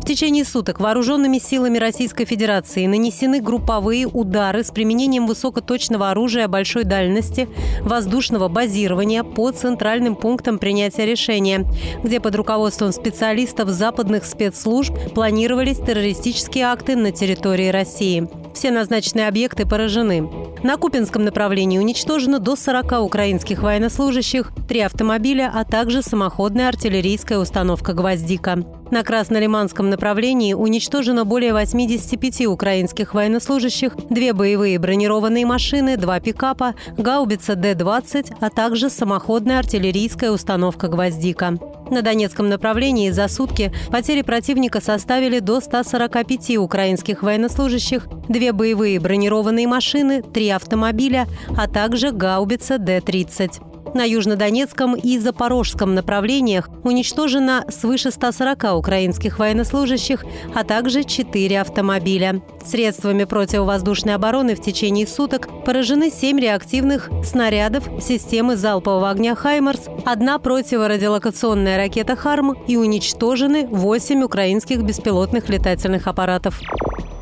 В течение суток вооруженными силами Российской Федерации нанесены групповые удары с применением высокоточного оружия большой дальности, воздушного базирования по центральным пунктам принятия решения, где под руководством специалистов западных спецслужб планировались террористические акты на территории России. Все назначенные объекты поражены. На Купинском направлении уничтожено до 40 украинских военнослужащих, три автомобиля, а также самоходная артиллерийская установка «Гвоздика». На Краснолиманском направлении уничтожено более 85 украинских военнослужащих, две боевые бронированные машины, два пикапа, гаубица Д-20, а также самоходная артиллерийская установка «Гвоздика». На Донецком направлении за сутки потери противника составили до 145 украинских военнослужащих, две боевые бронированные машины, три автомобиля, а также гаубица Д-30. На Южнодонецком и Запорожском направлениях уничтожено свыше 140 украинских военнослужащих, а также 4 автомобиля. Средствами противовоздушной обороны в течение суток поражены 7 реактивных снарядов системы залпового огня «Хаймарс», одна противорадиолокационная ракета «Харм» и уничтожены 8 украинских беспилотных летательных аппаратов.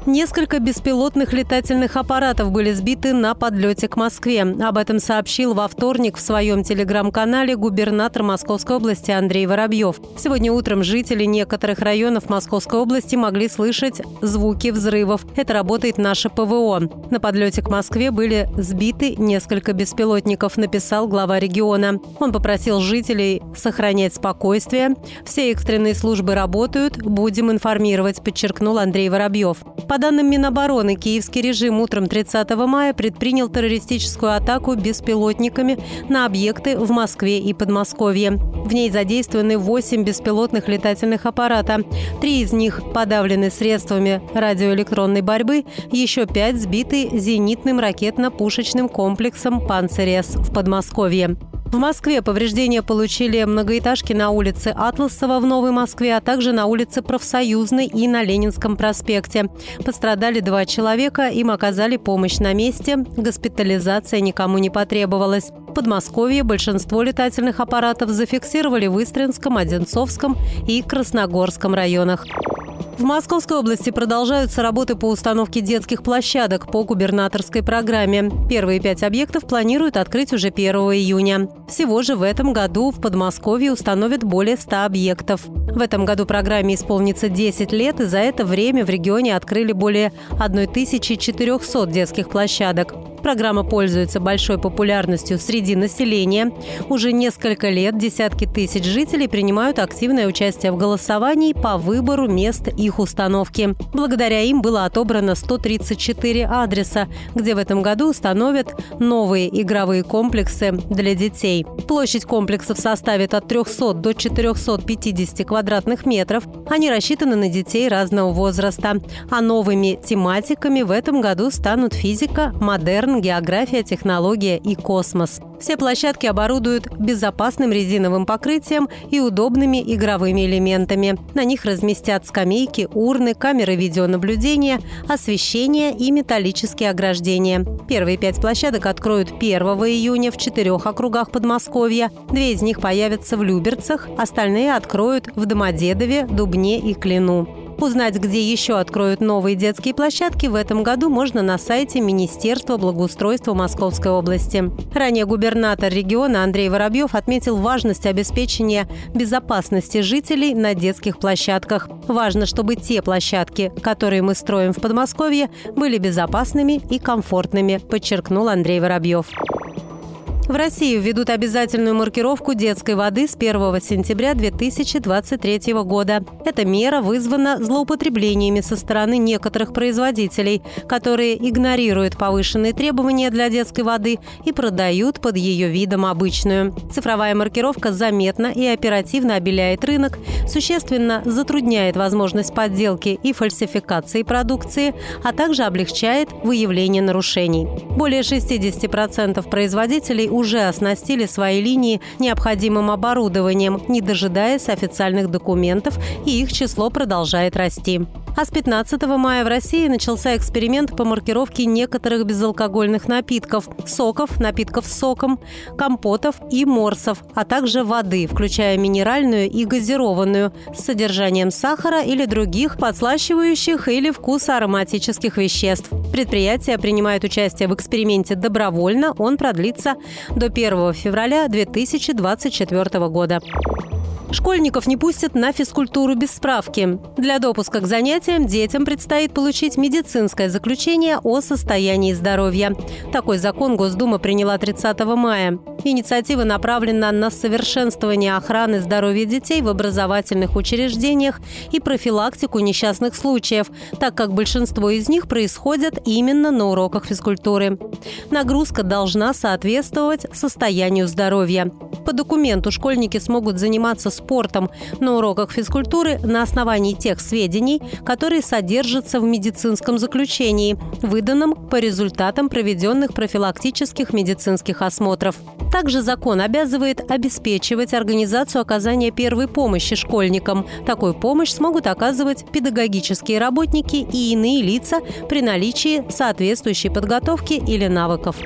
Несколько беспилотных летательных аппаратов были сбиты на подлете к Москве. Об этом сообщил во вторник в своем телеграм-канале губернатор Московской области Андрей Воробьев. Сегодня утром жители некоторых районов Московской области могли слышать звуки взрывов. Это работает наше ПВО. На подлете к Москве были сбиты несколько беспилотников, написал глава региона. Он попросил жителей сохранять спокойствие. Все экстренные службы работают, будем информировать, подчеркнул Андрей Воробьев. По данным Минобороны, киевский режим утром 30 мая предпринял террористическую атаку беспилотниками на объекты в Москве и Подмосковье. В ней задействованы 8 беспилотных летательных аппарата. Три из них подавлены средствами радиоэлектронной борьбы, еще пять сбиты зенитным ракетно-пушечным комплексом «Панцирес» в Подмосковье. В Москве повреждения получили многоэтажки на улице Атласова в Новой Москве, а также на улице Профсоюзной и на Ленинском проспекте. Пострадали два человека, им оказали помощь на месте. Госпитализация никому не потребовалась. В Подмосковье большинство летательных аппаратов зафиксировали в Истринском, Одинцовском и Красногорском районах. В Московской области продолжаются работы по установке детских площадок по губернаторской программе. Первые пять объектов планируют открыть уже 1 июня. Всего же в этом году в Подмосковье установят более 100 объектов. В этом году программе исполнится 10 лет, и за это время в регионе открыли более 1400 детских площадок. Программа пользуется большой популярностью среди населения. Уже несколько лет десятки тысяч жителей принимают активное участие в голосовании по выбору мест их установки. Благодаря им было отобрано 134 адреса, где в этом году установят новые игровые комплексы для детей. Площадь комплексов составит от 300 до 450 квадратных метров. Они рассчитаны на детей разного возраста. А новыми тематиками в этом году станут физика, модерн, модерн, география, технология и космос. Все площадки оборудуют безопасным резиновым покрытием и удобными игровыми элементами. На них разместят скамейки, урны, камеры видеонаблюдения, освещение и металлические ограждения. Первые пять площадок откроют 1 июня в четырех округах Подмосковья. Две из них появятся в Люберцах, остальные откроют в Домодедове, Дубне и Клину. Узнать, где еще откроют новые детские площадки, в этом году можно на сайте Министерства благоустройства Московской области. Ранее губернатор региона Андрей Воробьев отметил важность обеспечения безопасности жителей на детских площадках. Важно, чтобы те площадки, которые мы строим в Подмосковье, были безопасными и комфортными, подчеркнул Андрей Воробьев. В России введут обязательную маркировку детской воды с 1 сентября 2023 года. Эта мера вызвана злоупотреблениями со стороны некоторых производителей, которые игнорируют повышенные требования для детской воды и продают под ее видом обычную. Цифровая маркировка заметно и оперативно обеляет рынок, существенно затрудняет возможность подделки и фальсификации продукции, а также облегчает выявление нарушений. Более 60% производителей уже оснастили свои линии необходимым оборудованием, не дожидаясь официальных документов, и их число продолжает расти. А с 15 мая в России начался эксперимент по маркировке некоторых безалкогольных напитков, соков, напитков с соком, компотов и морсов, а также воды, включая минеральную и газированную, с содержанием сахара или других подслащивающих или вкусоароматических веществ. Предприятие принимает участие в эксперименте добровольно, он продлится до 1 февраля 2024 года. Школьников не пустят на физкультуру без справки. Для допуска к занятиям детям предстоит получить медицинское заключение о состоянии здоровья. Такой закон Госдума приняла 30 мая. Инициатива направлена на совершенствование охраны здоровья детей в образовательных учреждениях и профилактику несчастных случаев, так как большинство из них происходят именно на уроках физкультуры. Нагрузка должна соответствовать состоянию здоровья. По документу школьники смогут заниматься спортом на уроках физкультуры на основании тех сведений, которые содержатся в медицинском заключении, выданном по результатам проведенных профилактических медицинских осмотров. Также закон обязывает обеспечивать организацию оказания первой помощи школьникам. Такую помощь смогут оказывать педагогические работники и иные лица при наличии соответствующей подготовки или навыков.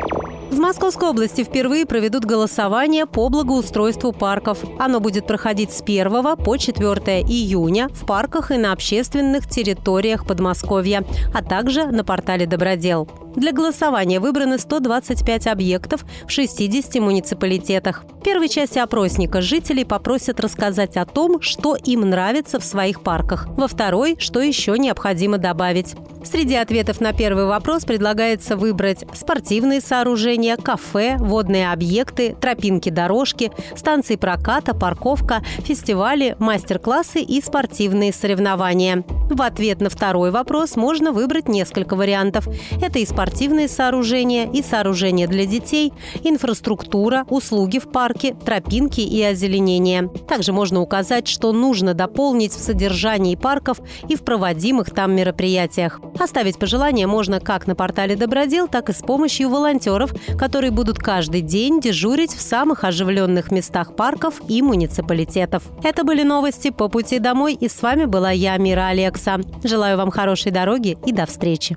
В Московской области впервые проведут голосование по благоустройству парков. Оно будет проходить с 1 по 4 июня в парках и на общественных территориях Подмосковья, а также на портале «Добродел». Для голосования выбраны 125 объектов в 60 муниципалитетах. В первой части опросника жителей попросят рассказать о том, что им нравится в своих парках. Во второй, что еще необходимо добавить. Среди ответов на первый вопрос предлагается выбрать спортивные сооружения, кафе, водные объекты, тропинки, дорожки, станции проката, парковка, фестивали, мастер-классы и спортивные соревнования. В ответ на второй вопрос можно выбрать несколько вариантов. Это и спортивные сооружения, и сооружения для детей, инфраструктура, услуги в парке, тропинки и озеленение. Также можно указать, что нужно дополнить в содержании парков и в проводимых там мероприятиях. Оставить пожелания можно как на портале Добродел, так и с помощью волонтеров, которые будут каждый день дежурить в самых оживленных местах парков и муниципалитетов. Это были новости по пути домой, и с вами была я, Мира Алекса. Желаю вам хорошей дороги и до встречи.